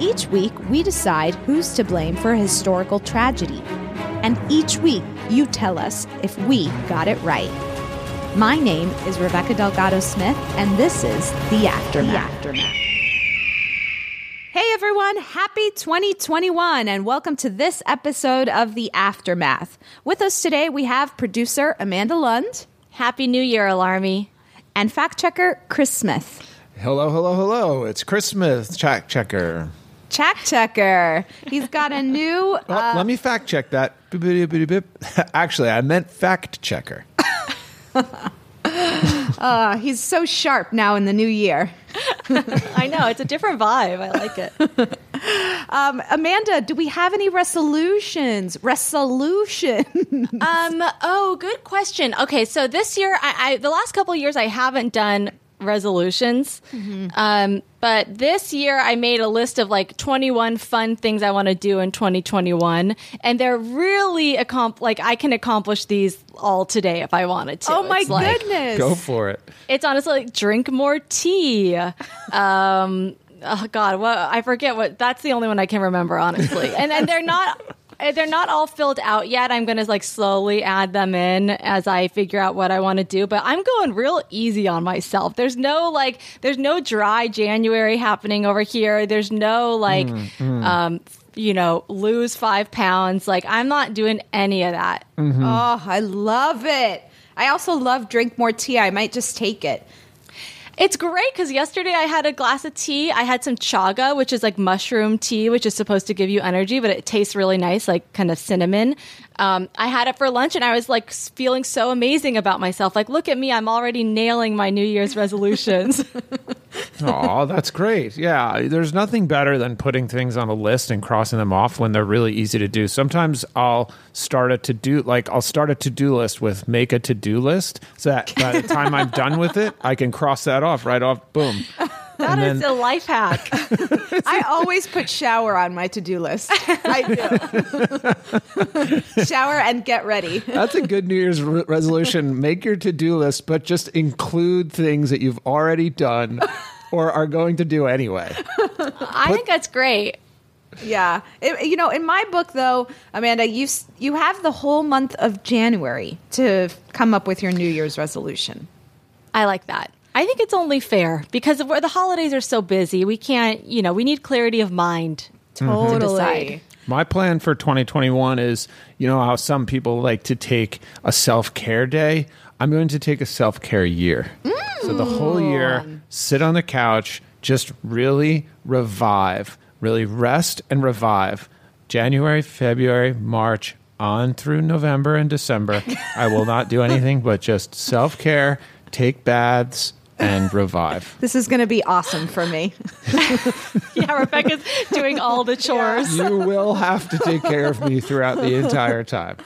Each week, we decide who's to blame for a historical tragedy. And each week, you tell us if we got it right. My name is Rebecca Delgado Smith, and this is The Aftermath. The Aftermath. Hey everyone, happy 2021, and welcome to this episode of The Aftermath. With us today, we have producer Amanda Lund. Happy New Year, Alarmy. And fact checker Chris Smith. Hello, hello, hello. It's Chris Smith, check checker. Check checker. He's got a new. Well, uh, let me fact check that. Actually, I meant fact checker. uh, he's so sharp now in the new year. I know it's a different vibe. I like it. Um, Amanda, do we have any resolutions? Resolution. um. Oh, good question. Okay, so this year, I, I the last couple years, I haven't done resolutions. Mm-hmm. Um, but this year I made a list of like 21 fun things I want to do in 2021. And they're really, accom- like, I can accomplish these all today if I wanted to. Oh my it's goodness. Like, Go for it. It's honestly like drink more tea. Um, oh God, what I forget what that's the only one I can remember, honestly. And and they're not they're not all filled out yet. I'm going to like slowly add them in as I figure out what I want to do, but I'm going real easy on myself. There's no like there's no dry January happening over here. There's no like mm, mm. um you know, lose 5 pounds. Like I'm not doing any of that. Mm-hmm. Oh, I love it. I also love drink more tea. I might just take it. It's great because yesterday I had a glass of tea. I had some chaga, which is like mushroom tea, which is supposed to give you energy, but it tastes really nice, like kind of cinnamon. Um, I had it for lunch and I was like feeling so amazing about myself. Like, look at me, I'm already nailing my New Year's resolutions. oh, that's great. Yeah, there's nothing better than putting things on a list and crossing them off when they're really easy to do. Sometimes I'll start a to do like I'll start a to do list with make a to do list so that by the time I'm done with it, I can cross that off right off. Boom. That and is then, a life hack. I always put shower on my to do list. I do. shower and get ready. That's a good New Year's re- resolution. Make your to do list, but just include things that you've already done or are going to do anyway. I Put, think that's great. Yeah, it, you know, in my book, though, Amanda, you you have the whole month of January to come up with your New Year's resolution. I like that. I think it's only fair because the holidays are so busy. We can't, you know, we need clarity of mind. Totally. To My plan for 2021 is, you know, how some people like to take a self care day. I'm going to take a self care year. Mm. So the whole year, sit on the couch, just really revive really rest and revive. January, February, March, on through November and December. I will not do anything but just self care, take baths, and revive. This is going to be awesome for me. yeah, Rebecca's doing all the chores. You will have to take care of me throughout the entire time.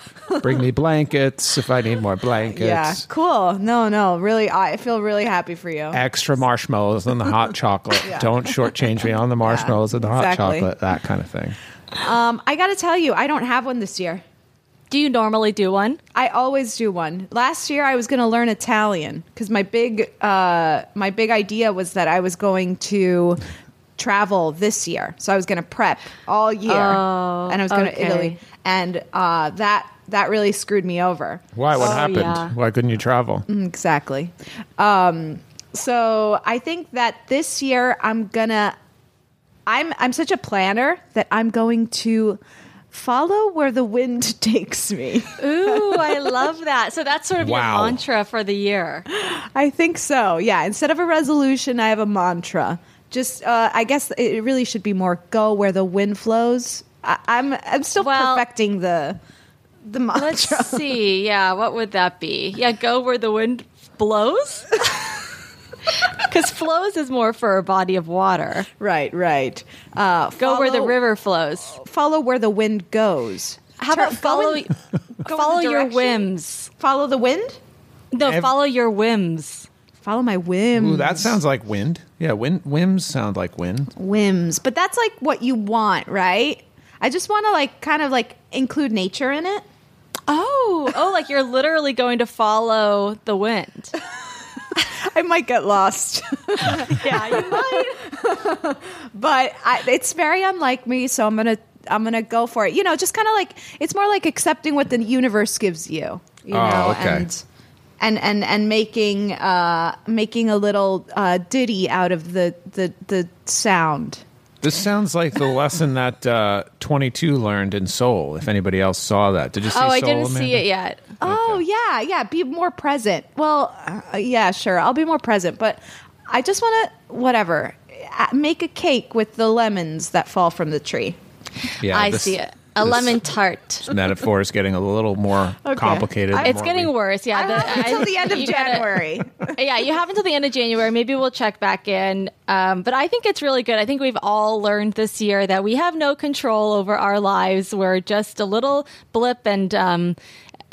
Bring me blankets if I need more blankets. Yeah, cool. No, no, really, I feel really happy for you. Extra marshmallows and the hot chocolate. Don't shortchange me on the marshmallows and the hot exactly. chocolate, that kind of thing. Um, I got to tell you, I don't have one this year. Do you normally do one? I always do one. Last year, I was going to learn Italian because my big uh, my big idea was that I was going to travel this year, so I was going to prep all year, Oh, and I was going okay. to Italy, and uh, that that really screwed me over. Why? What Oh, happened? yeah. Why couldn't you travel? Exactly. Um, so I think that this year I'm gonna. I'm I'm such a planner that I'm going to follow where the wind takes me. Ooh, I love that. So that's sort of Wow. your mantra for the year. I think so. Yeah. Instead of a resolution, I have a mantra. Just, uh, I guess it really should be more go where the wind flows. I, I'm I'm still Well- perfecting the the mantra. Let's see. Yeah, what would that be? Yeah, go where the wind blows. Because flows is more for a body of water. Right, right. Uh, Go where the river flows. Follow where the wind goes. How about follow go in- go in follow your whims? Follow the wind. No, Ev- follow your whims. Follow my whims. Ooh, that sounds like wind. Yeah, wind, whims sound like wind. whims. But that's like what you want, right? I just want to like kind of like include nature in it. Oh, oh, like you're literally going to follow the wind. I might get lost. yeah, you might. but I, it's very unlike me so i'm gonna i'm gonna go for it you know just kind of like it's more like accepting what the universe gives you you Oh, know okay. and and and and making uh making a little uh ditty out of the the the sound This sounds like the lesson that uh, 22 learned in Soul. If anybody else saw that, did you see Oh, Soul? I didn't Amanda? see it yet. oh yeah yeah be more present well uh, yeah sure i'll be more present but i just want to whatever make a cake with the lemons that fall from the tree Yeah, I this- see it. A this lemon tart. metaphor is getting a little more complicated. It's more getting re- worse. Yeah, I have until the end of you gotta- January. yeah, you have until the end of January. Maybe we'll check back in. Um, but I think it's really good. I think we've all learned this year that we have no control over our lives. We're just a little blip, and um,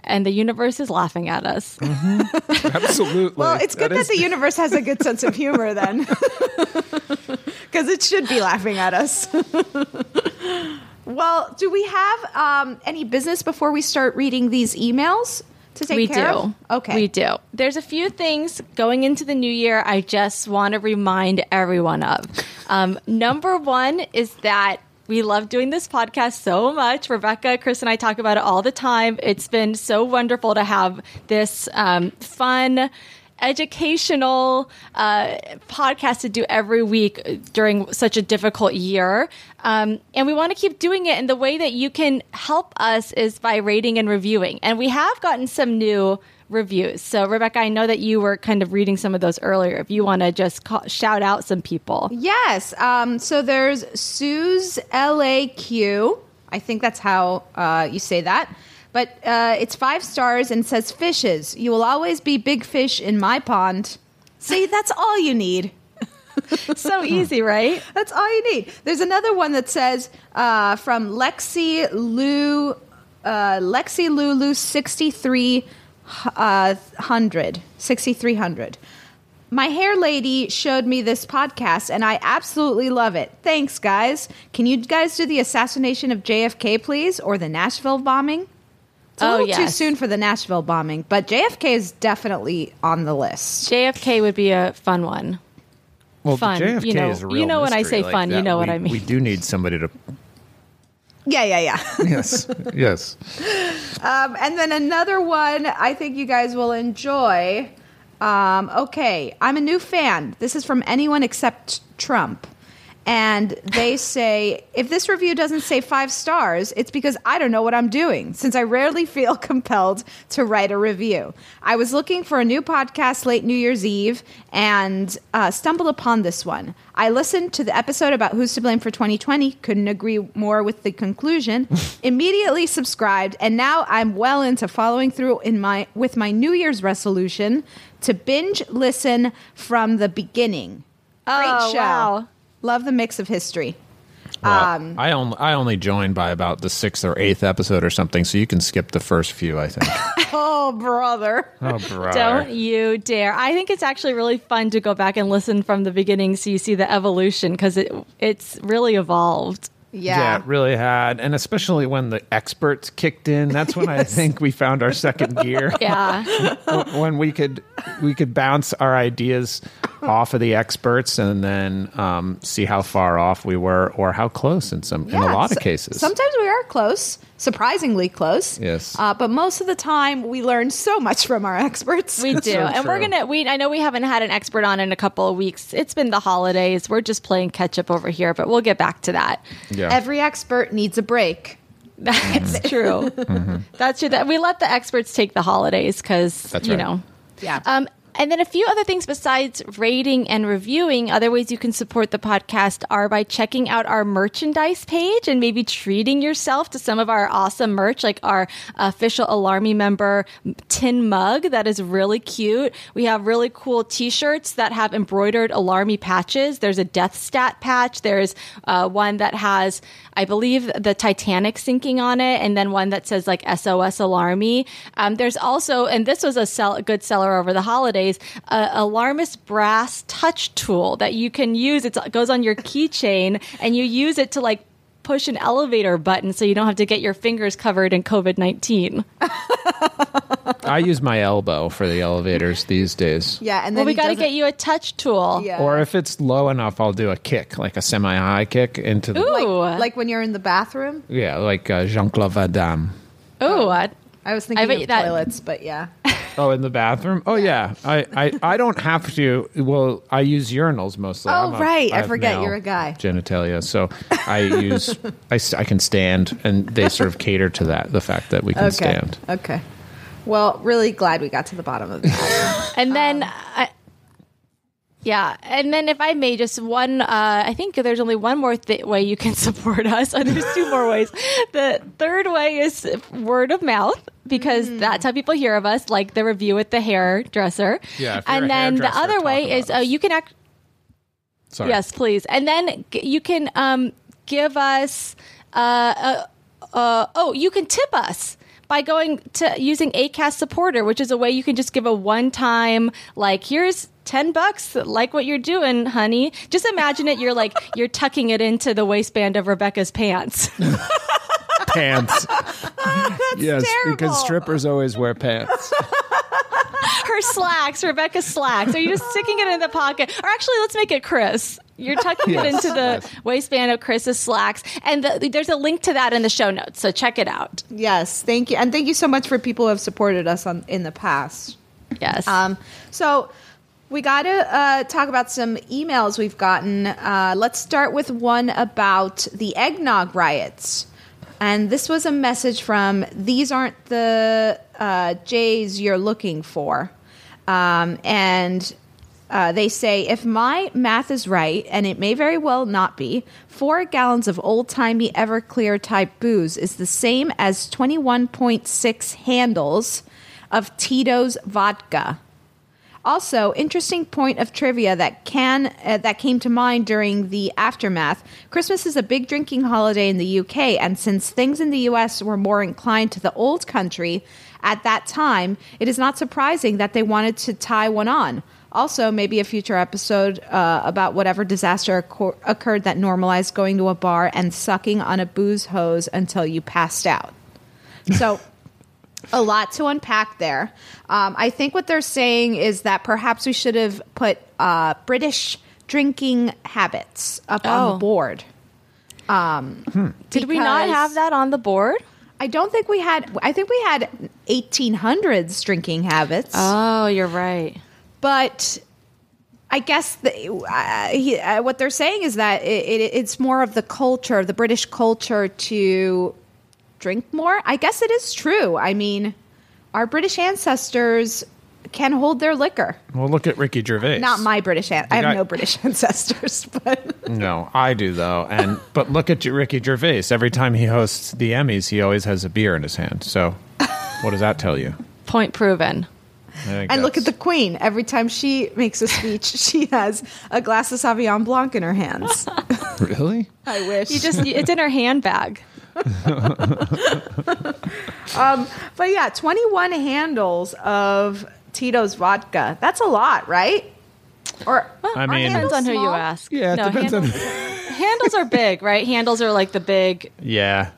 and the universe is laughing at us. Absolutely. Well, it's good that, is- the universe has a good sense of humor then. Because it should be laughing at us. Well, do we have um, any business before we start reading these emails to take we care do. of? Okay. We do. There's a few things going into the new year I just want to remind everyone of. Um, number one is that we love doing this podcast so much. Rebecca, Chris, and I talk about it all the time. It's been so wonderful to have this um, fun, educational uh, podcast to do every week during such a difficult year. Um, and we want to keep doing it. And the way that you can help us is by rating and reviewing. And we have gotten some new reviews. So, Rebecca, I know that you were kind of reading some of those earlier. If you want to just call, shout out some people. Yes. Um, so there's Sue's LAQ. I think that's how uh, you say that. But uh, it's five stars and says fishes. You will always be big fish in my pond. See, that's all you need. So easy, right? That's all you need. There's another one that says uh, from Lexi Lu, uh, Lexi Lulu 63 uh, 6300. My hair lady showed me this podcast and I absolutely love it. Thanks, guys. Can you guys do the assassination of JFK, please? Or the Nashville bombing? It's a Oh, little too soon for the Nashville bombing, but JFK is definitely on the list. JFK would be a fun one. well, fun, The JFK you know- is a real you know when I say Like fun, you that, know what I mean. We do need somebody to. Yeah, yeah, yeah. Yes. yes. Um, and then another one I think you guys will enjoy. Um, okay, I'm a new fan. This is from anyone except Trump. And they say, if this review doesn't say five stars, it's because I don't know what I'm doing, since I rarely feel compelled to write a review. I was looking for a new podcast late New Year's Eve and uh, stumbled upon this one. I listened to the episode about Who's to Blame for 2020, couldn't agree more with the conclusion, immediately subscribed, and now I'm well into following through in my with my New Year's resolution to binge listen from the beginning. Great Oh, show. wow. Love the mix of history. Well, Um, I only I only joined by about the sixth or eighth episode or something, so you can skip the first few. I think. Oh, brother. oh, brother. Don't you dare. I think it's actually really fun to go back and listen from the beginning so you see the evolution because it it's really evolved. Yeah. it really had, and especially when the experts kicked in. That's when I think we found our second gear. Yeah. when we could we could bounce our ideas off of the experts and then um, see how far off we were or how close in some in a Yeah, lot of cases. Sometimes we are close, surprisingly close. Yes. Uh, but most of the time, we learn so much from our experts. We do. so and we're going to we I know we haven't had an expert on in a couple of weeks. It's been the holidays. We're just playing catch up over here, but we'll get back to that. yeah. Every expert needs a break. That's true. That's true. That we let the experts take the holidays because That's you right. know. Yeah. Um, and then a few other things besides rating and reviewing. Other ways you can support the podcast are by checking out our merchandise page and maybe treating yourself to some of our awesome merch, like our official Alarmy member tin mug that is really cute. We have really cool T-shirts that have embroidered Alarmy patches. There's a Death Stat patch. There's uh, one that has, I believe, the Titanic sinking on it, and then one that says like SOS Alarmy. Um, there's also, and this was a, sell, a good seller over the holidays, a alarmist brass touch tool that you can use. It's, it goes on your keychain, and you use it to like push an elevator button so you don't have to get your fingers covered in COVID 19. I use my elbow for the elevators these days. yeah, and Well, then we got to get you a touch tool. Yeah. Or if it's low enough, I'll do a kick, like a semi-high kick into the Ooh. like when you're in the bathroom. yeah, like uh, Jean-Claude Van Damme. Ooh. I- I was thinking bet of that- toilets, but yeah. Oh, in the bathroom? Oh, yeah. I, I, I don't have to. Well, I use urinals mostly. Oh, I'm a- right. I have forget male you're a guy. Genitalia. So I use, I, s- I can stand, and they sort of cater to that, the fact that we can Okay. stand. Okay. Well, really glad we got to the bottom of that. And then, Um, I, yeah, and then if I may, just one. Uh, I think there's only one more th- way you can support us. Oh, there's two more ways. The third way is word of mouth because Mm. that's how people hear of us, like the review with the hairdresser. Yeah, and then the other way is uh, you can act. Sorry. Yes, please. And then g- you can um, give us. Uh, uh, uh, oh, you can tip us by going to using Acast Supporter, which is a way you can just give a one-time like here's. 10 bucks like what you're doing honey just imagine it you're like you're tucking it into the waistband of rebecca's pants Pants. yes, terrible. because strippers always wear pants. her slacks rebecca's slacks are you just sticking it in the pocket or actually let's make it chris you're tucking it into the yes. waistband of chris's slacks and the, there's a link to that in the show notes so check it out yes, thank you, and thank you so much for people who have supported us on in the past. yes Um, so we got to uh, talk about some emails we've gotten. Uh, let's start with one about the eggnog riots. And this was a message from These Aren't the uh, J's You're Looking For. Um, and uh, they say, if my math is right, and it may very well not be, four gallons of old timey Everclear type booze is the same as 21.6 handles of Tito's vodka. Also, interesting point of trivia that can uh, that came to mind during the aftermath. Christmas is a big drinking holiday in the UK, and since things in the US were more inclined to the old country at that time, it is not surprising that they wanted to tie one on. Also, maybe a future episode uh, about whatever disaster occur- occurred that normalized going to a bar and sucking on a booze hose until you passed out. So a lot to unpack there. Um, I think what they're saying is that perhaps we should have put uh, British drinking habits up on Oh. the board. did we not have that on the board I don't think we had. I think we had 1800s drinking habits, oh you're right but I guess the, uh, he, uh, what they're saying is that it, it, it's more of the culture, the British culture, to drink more. I guess it is true. I mean, our British ancestors can hold their liquor. Well, look at Ricky Gervais. Not my British. An- I have guy- no British ancestors, but No, I do though. And but look at Ricky Gervais. Every time he hosts the Emmys, he always has a beer in his hand. So, what does that tell you? Point proven. I think and look at the Queen. Every time she makes a speech, she has a glass of Sauvignon Blanc in her hands. really. I wish. You just it's in her handbag. Um, but yeah, 21 handles of Tito's vodka. That's a lot, right? Or I mean- handles Depends on who you ask. Yeah, it no, depends on- handles, handles are big, right? Handles are like the big. Yeah.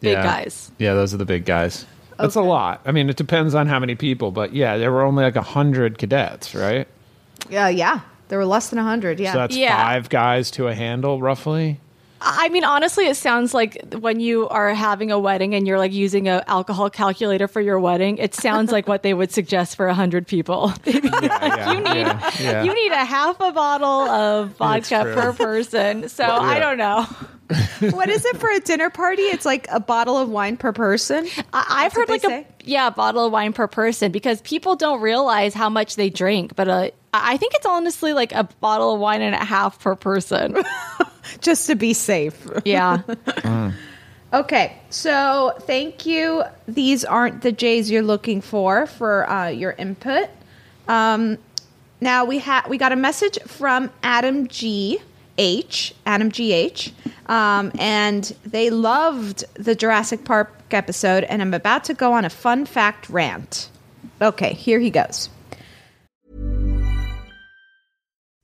Big Yeah. guys. Yeah, those are the big guys. That's a lot. I mean, it depends on how many people, but yeah, there were only like a hundred cadets, right? Yeah, yeah. There were less than 100, yeah. So that's Yeah. five guys to a handle, roughly. I mean, honestly, it sounds like when you are having a wedding and you're like using an alcohol calculator for your wedding, it sounds like what they would suggest for hundred people. Yeah, you need yeah, yeah. you need a half a bottle of vodka per person. So I don't know. what is it for a dinner party? It's like a bottle of wine per person. I, I've heard like they a say? yeah bottle of wine per person because people don't realize how much they drink. But uh, I I think it's honestly like a bottle of wine and a half per person. just to be safe. Yeah. Okay, so thank you. These aren't the J's you're looking for for uh, your input. Um, now we have we got a message from Adam G H Adam G H, um, and they loved the Jurassic Park episode. And I'm about to go on a fun fact rant. Okay, here he goes.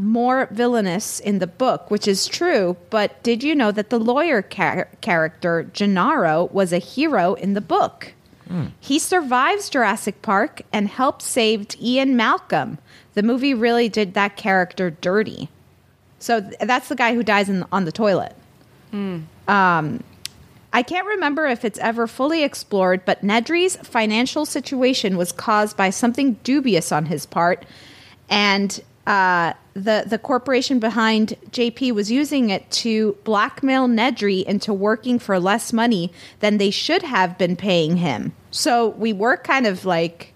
more villainous in the book, which is true, but did you know that the lawyer char- character, Gennaro, was a hero in the book? He survives Jurassic Park and helped save Ian Malcolm. The movie really did that character dirty. So th- that's the guy who dies in, on the toilet. Um, I can't remember if it's ever fully explored, but Nedry's financial situation was caused by something dubious on his part, and uh, the the corporation behind JP was using it to blackmail Nedry into working for less money than they should have been paying him. So we were kind of like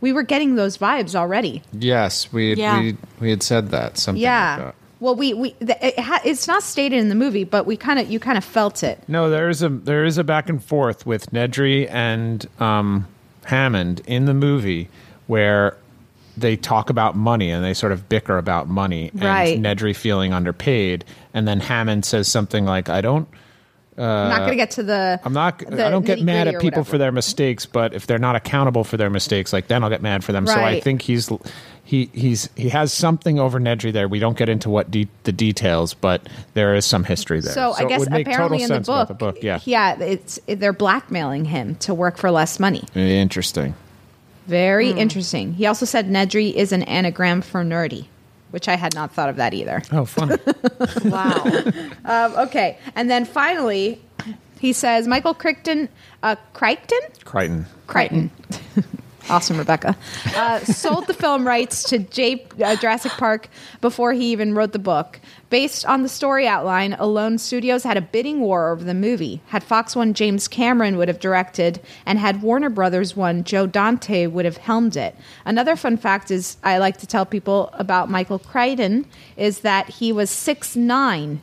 we were getting those vibes already. Yes, we Yeah. we we had said that something Yeah. like that. Well, we we the, it ha, it's not stated in the movie, but we kind of you kind of felt it. No, there is a there is a back and forth with Nedry and um, Hammond in the movie where they talk about money and they sort of bicker about money and Right. Nedry feeling underpaid, and then Hammond says something like, "I don't." Uh, I'm not going to get to the. I'm not. the I don't get mad at people whatever. for their mistakes, but if they're not accountable for their mistakes, like then I'll get mad for them. So I think he's he he's he has something over Nedry there. We don't get into what de- the details, but there is some history there. So, I guess apparently in the book, the book. Yeah, yeah, it's they're blackmailing him to work for less money. interesting. Very interesting. He also said Nedry is an anagram for nerdy, which I had not thought of that either. Oh, funny. wow. um, okay, and then finally, he says Michael Crichton, uh, Crichton, Crichton. Crichton. awesome, Rebecca. Uh, sold the film rights to J- uh, Jurassic Park before he even wrote the book. Based on the story outline, Alone Studios had a bidding war over the movie. Had Fox won, James Cameron would have directed, and had Warner Brothers won, Joe Dante would have helmed it. Another fun fact is I like to tell people about Michael Crichton is that he was six nine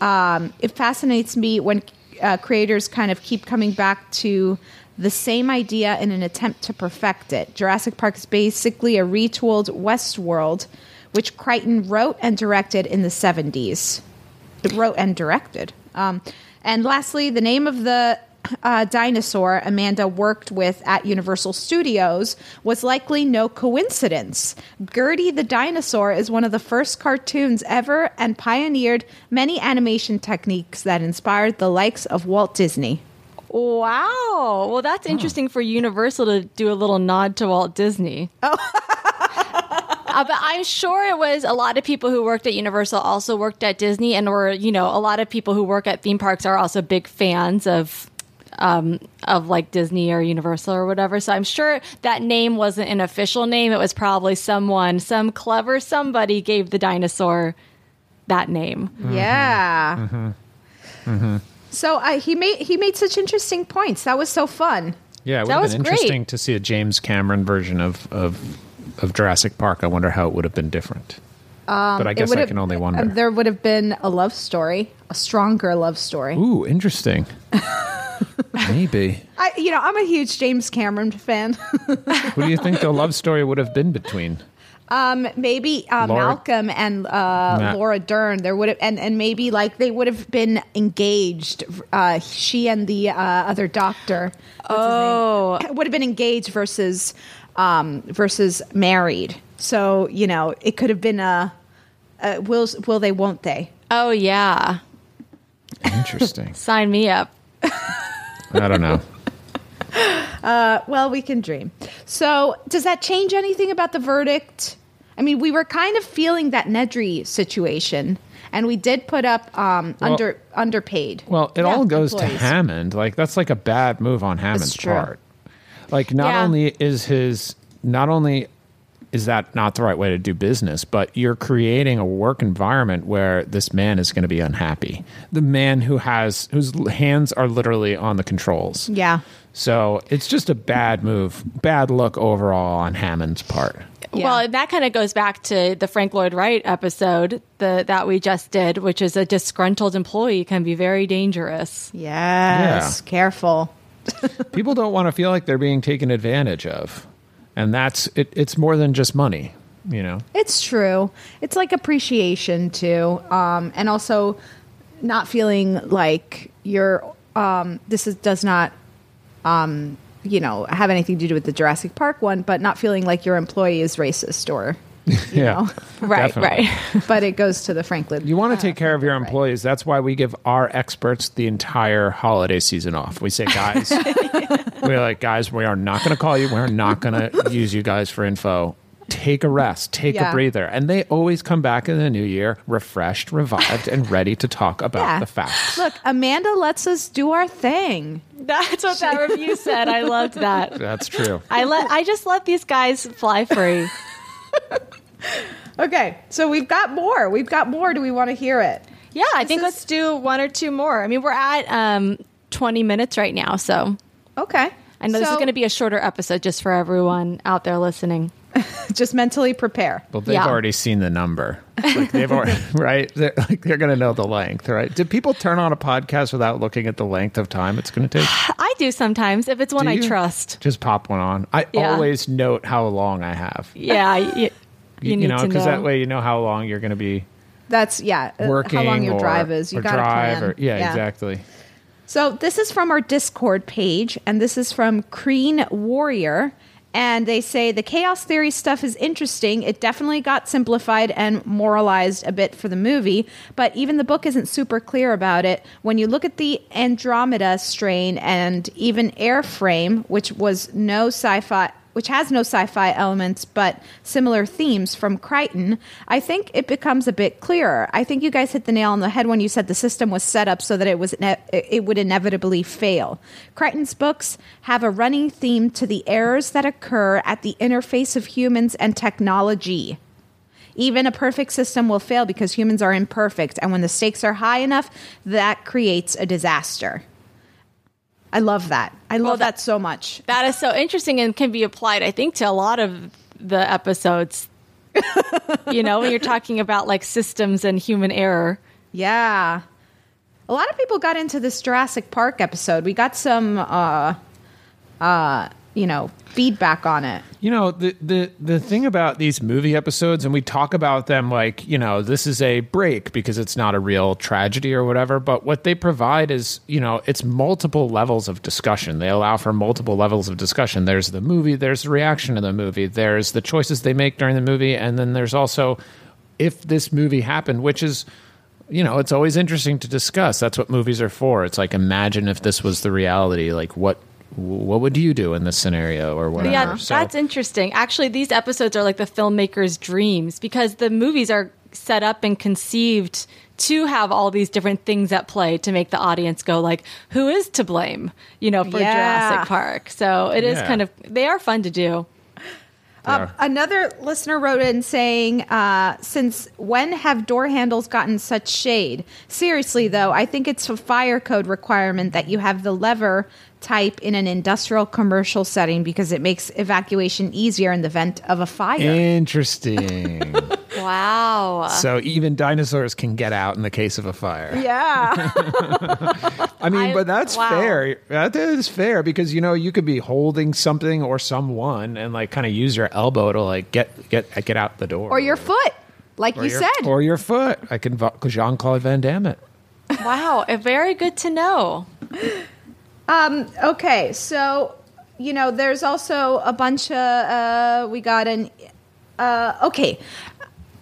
um, it fascinates me when uh, creators kind of keep coming back to the same idea in an attempt to perfect it. Jurassic Park is basically a retooled Westworld, which Crichton wrote and directed in the 70s. Wrote and directed. Um, and lastly, the name of the uh, dinosaur Amanda worked with at Universal Studios was likely no coincidence. Gertie the dinosaur is one of the first cartoons ever and pioneered many animation techniques that inspired the likes of Walt Disney. Wow. Well, that's interesting for Universal to do a little nod to Walt Disney. Oh. Uh, but I'm sure it was a lot of people who worked at Universal also worked at Disney, and were you know a lot of people who work at theme parks are also big fans of um, of like Disney or Universal or whatever. So I'm sure that name wasn't an official name. It was probably someone, some clever somebody gave the dinosaur that name. Yeah. Mm-hmm. So uh, he made he made such interesting points. That was so fun. Yeah, it would That have was been great. interesting to see a James Cameron version of of, of Jurassic Park. I wonder how it would have been different. Um, But I guess I have- can only wonder. uh, there would have been a love story, a stronger love story. Ooh, interesting. Maybe. I, you know, I'm a huge James Cameron fan. Who do you think the love story would have been between? um, maybe uh, Laura- Malcolm and uh, Ma- Laura Dern. There would have, and, and maybe like they would have been engaged. Uh, she and the uh, other doctor. Oh, would have been engaged versus um, versus married. So you know, it could have been a, a will will they won't they? Oh yeah, Interesting. sign me up. I don't know. Uh, well, we can dream. So, does that change anything about the verdict? I mean, we were kind of feeling that Nedry situation, and we did put up um, Well- under underpaid. Well, it Yeah, all goes employees. to Hammond. Like that's like a bad move on Hammond's part. Like not Yeah. only is his not only is that not the right way to do business, but you're creating a work environment where this man is going to be unhappy. The man who has whose hands are literally on the controls. Yeah. So it's just a bad move, bad look overall on Hammond's part. Well, that kind of goes back to the Frank Lloyd Wright episode the, that we just did, which is a disgruntled employee can be very dangerous. Yes, careful. People don't want to feel like they're being taken advantage of, and that's it, it's more than just money. You know. It's true. It's like appreciation too, um, and also not feeling like you're. Um, this is, does not, um, you know, have anything to do with the Jurassic Park one, but not feeling like your employee is racist or. You Yeah. know? Right, Definitely. but it goes to the Franklin. You want to take care of your employees. That's why we give our experts the entire holiday season off. We say, guys, we're like, guys, we are not going to call you. We're not going to use you guys for info. Take a rest, take Yeah. a breather. And they always come back in the new year refreshed, revived, and ready to talk about Yeah. the facts. Look, Amanda lets us do our thing. That's what that review said. I loved that. That's true. I let I just let these guys fly free. Okay, so we've got more. We've got more. Do we want to hear it? Yeah, I think let's do one or two more. I mean, we're at um, 20 minutes right now, so Okay. I know this is going to be a shorter episode just for everyone out there listening. Just mentally prepare. Well, they've Yeah. already seen the number. Like they've already right. They're, like they're going to know the length, right? Do people turn on a podcast without looking at the length of time it's going to take? I do sometimes if it's one Do I trust. Just pop one on. I Yeah. always note how long I have. Yeah, you, you, know, because that way you know how long you're going to be That's yeah. uh, working how long your or, drive is. You got to drive plan. or yeah, exactly. So this is from our Discord page, and this is from Creen Warrior. And they say the chaos theory stuff is interesting. It definitely got simplified and moralized a bit for the movie, but even the book isn't super clear about it. When you look at the Andromeda strain and even Airframe, which was no sci-fi which has no sci-fi elements but similar themes from Crichton, I think it becomes a bit clearer. I think you guys hit the nail on the head when you said the system was set up so that it was ne- it would inevitably fail. Crichton's books have a running theme to the errors that occur at the interface of humans and technology. Even a perfect system will fail because humans are imperfect, and when the stakes are high enough, that creates a disaster. I love that. I love that, so much. That is so interesting and can be applied, I think, to a lot of the episodes. you know, when you're talking about like systems and human error. Yeah. A lot of people got into this Jurassic Park episode. We got some uh uh you know, feedback on it. You know, the, the the thing about these movie episodes, and we talk about them like, you know, this is a break because it's not a real tragedy or whatever. But what they provide is, you know, it's multiple levels of discussion. They allow for multiple levels of discussion. There's the movie, there's the reaction to the movie, there's the choices they make during the movie, and then there's also if this movie happened, which is you know, it's always interesting to discuss. That's what movies are for. It's like imagine if this was the reality, like what what would you do in this scenario or whatever. Yeah, So- that's interesting. Actually, these episodes are like the filmmaker's dreams because the movies are set up and conceived to have all these different things at play to make the audience go like, "Who is to blame?" You know, for Yeah. Jurassic Park. So it is Yeah. kind of they are fun to do. Um, another listener wrote in saying, uh, "Since when have door handles gotten such shade? Seriously, though, I think it's a fire code requirement that you have the lever type in an industrial commercial setting because it makes evacuation easier in the event of a fire." Interesting. Wow. so even dinosaurs can get out in the case of a fire. yeah. I mean, but that's wow. fair. That is fair because you know you could be holding something or someone and like kind of use your elbow to like get get get out the door. or your foot, like Or you your- said. or your foot. I can because Jean Claude Van Damme it. wow, very good to know. Um, okay, so you know, there's also a bunch of uh, we got an uh, okay,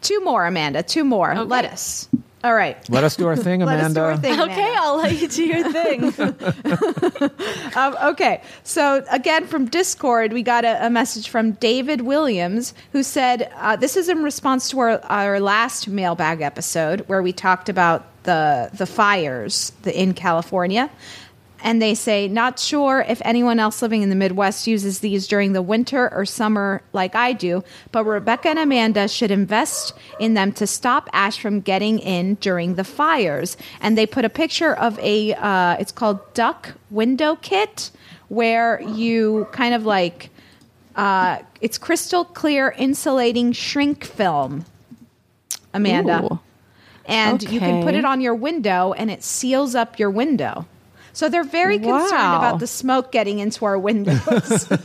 two more, Amanda, two more. Lettuce. All right. Let us do our thing, Let us do our Amanda. thing, Okay, Amanda. I'll let you do your thing. Um, okay, so again from Discord, we got a, a message from David Williams who said uh, this is in response to our, our last mailbag episode where we talked about the the fires the, in California. And they say, not sure if anyone else living in the Midwest uses these during the winter or summer like I do, but Rebecca and Amanda should invest in them to stop ash from getting in during the fires. And they put a picture of a, uh, it's called Duck Window Kit, where you kind of like, uh, it's crystal clear insulating shrink film, Amanda. Ooh. And you can put it on your window and it seals up your window. So they're very concerned about the smoke getting into our windows.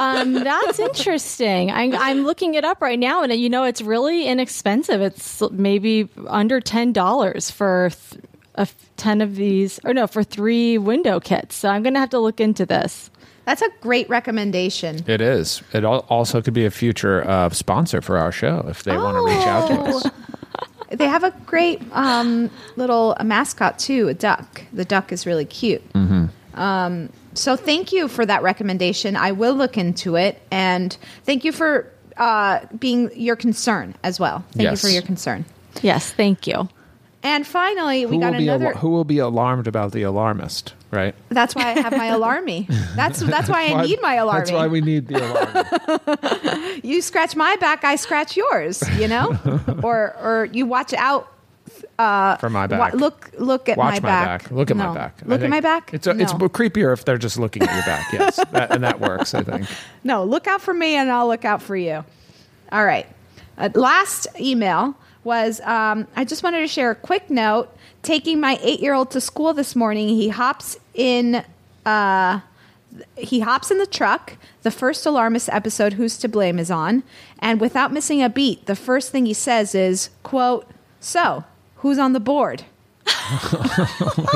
Um, that's interesting. I'm, I'm looking it up right now, and you know it's really inexpensive. It's maybe under ten dollars for th- a f- ten of these, or no, for three window kits. So I'm going to have to look into this. That's a great recommendation. It is. It also could be a future uh, sponsor for our show if they want to reach out to us. They have a great um, little mascot too, a duck. The duck is really cute. Mm-hmm. Um, so thank you for that recommendation. I will look into it, and thank you for uh, being your concern as well. Thank Yes. you for your concern. Yes, thank you. And finally, we got another. al- who will be alarmed about the alarmist, right? That's why I have my alarmy. That's that's why I need my alarmy. That's why we need the alarm. you scratch my back, I scratch yours. You know, or or you watch out uh, For my wa- back. look, look at Watch my back. Look at No. my back. Look at my back. It's a, it's creepier if they're just looking at your back. Yes, that, and that works. I think. No, look out for me and I'll look out for you. All right. Uh, last email was um, I just wanted to share a quick note. Taking my eight year old to school this morning, he hops in. Uh, he hops in the truck. The first alarmist episode, "Who's to Blame," is on, and without missing a beat, the first thing he says is, "quote So, who's on the board?"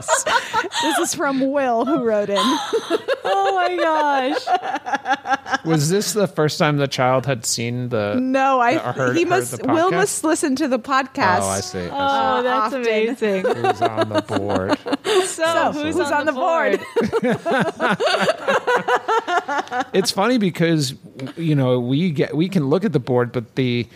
Oh this is from Will, who wrote in. oh my gosh. Was this the first time the child had seen the? No, I. or heard- he heard must. the Will must listen to the podcast. Oh, I see. I oh, see. Oh, that's often. amazing. Who's on the board? So, So, who's, on, the board? it's funny because you know we get we can look at the board, but the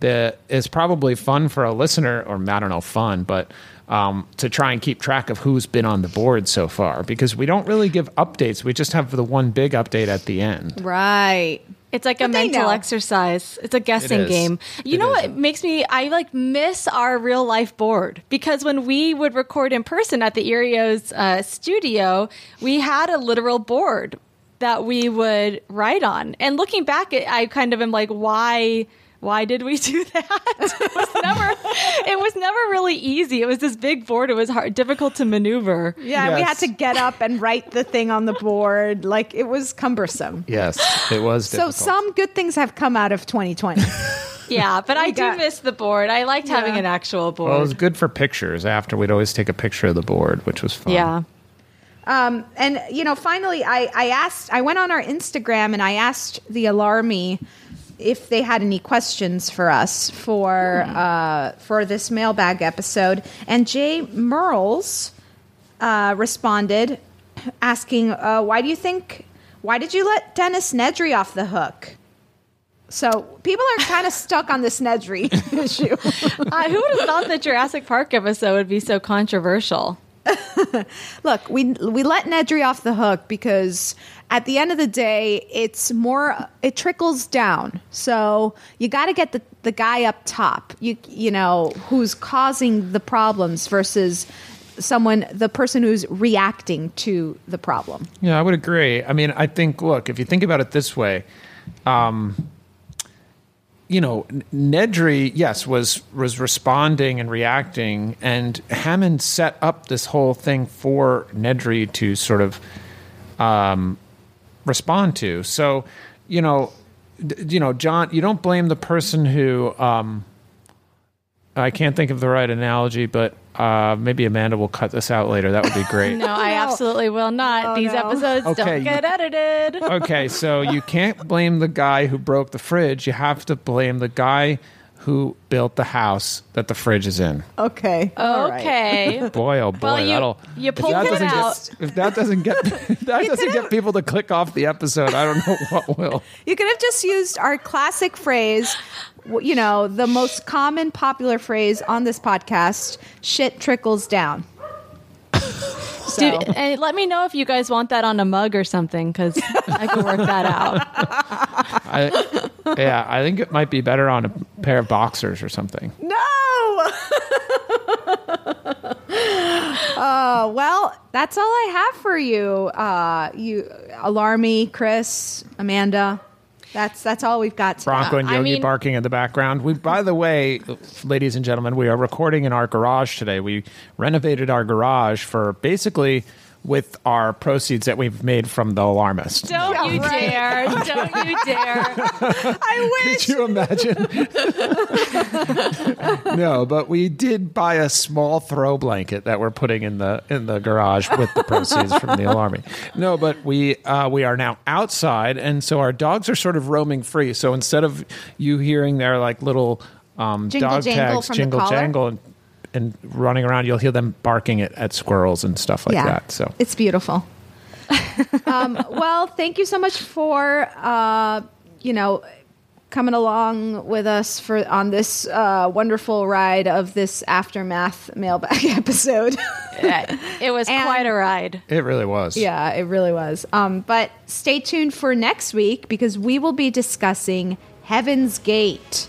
the it's probably fun for a listener, or I don't know, fun, but um, to try and keep track of who's been on the board so far because we don't really give updates. We just have the one big update at the end. Right. It's like a But they mental know. exercise. It's a guessing It is. game. You It know is. what makes me I like miss our real life board because when we would record in person at the Earios uh, studio, we had a literal board that we would write on. And looking back, I kind of am like, why? Why did we do that? it was never. It was never really easy. It was this big board. It was hard, difficult to maneuver. Yeah, we had to get up and write the thing on the board. Like it was cumbersome. Yes, it was. So some good things have come out of 2020. Yeah, but I We do miss the board. I liked having an actual board. Well, it was good for pictures. After we'd always take a picture of the board, which was fun. yeah. Um, and you know, finally, I, I asked. I went on our Instagram and I asked the Alarmy if they had any questions for us for uh, for this mailbag episode. And Jay Merles uh, responded, asking, uh, "Why do you think? Why did you let Dennis Nedry off the hook?" So people are kind of stuck on this Nedry issue. Who would have thought the Jurassic Park episode would be so controversial? Look, we we let Nedry off the hook because at the end of the day, it's more it trickles down. So you got to get the the guy up top. You you know who's causing the problems versus someone the person who's reacting to the problem. Yeah, I would agree. I mean, I think, look, if you think about it this way, um, you know, Nedry, yes, was was responding and reacting, and Hammond set up this whole thing for Nedry to sort of um, respond to. So, you know, d- you know, John, you don't blame the person who. Um, I can't think of the right analogy, but uh, maybe Amanda will cut this out later. That would be great. No, I absolutely will not. Oh, These no. episodes Okay, don't you- get edited. okay, so you can't blame the guy who broke the fridge. You have to blame the guy who built the house that the fridge is in. Okay. All right. Okay. Boy, oh boy, Well, you- that'll you if pulled that it doesn't out. Get, if that doesn't get if that doesn't get people to click off the episode, I don't know what will. You could have just used our classic phrase, w- you know, the most common popular phrase on this podcast, shit trickles down. So, Dude, and let me know if you guys want that on a mug or something because I can work that out. I, yeah, I think it might be better on a pair of boxers or something. no! uh, well, that's all I have for you. Uh, you, Alarmy, Chris, Amanda. That's that's all we've got. Bronco and I Yogi mean- barking in the background. We, by the way, ladies and gentlemen, we are recording in our garage today. We renovated our garage for basically with our proceeds that we've made from the alarmist. Don't you dare. Don't you dare. I wish. Could you imagine? no, but we did buy a small throw blanket that we're putting in the in the garage with the proceeds from the alarming. No, but we uh, we are now outside, and so our dogs are sort of roaming free. So instead of you hearing their like little um, Jingle dog jangle tags from the jingle collar? jangle and, and running around, you'll hear them barking at, at squirrels and stuff like that. So it's beautiful. um, well, thank you so much for uh, you know coming along with us for on this uh, wonderful ride of this aftermath mailbag episode. It was And- quite a ride. it really was. yeah, it really was. Um, but stay tuned for next week because we will be discussing Heaven's Gate.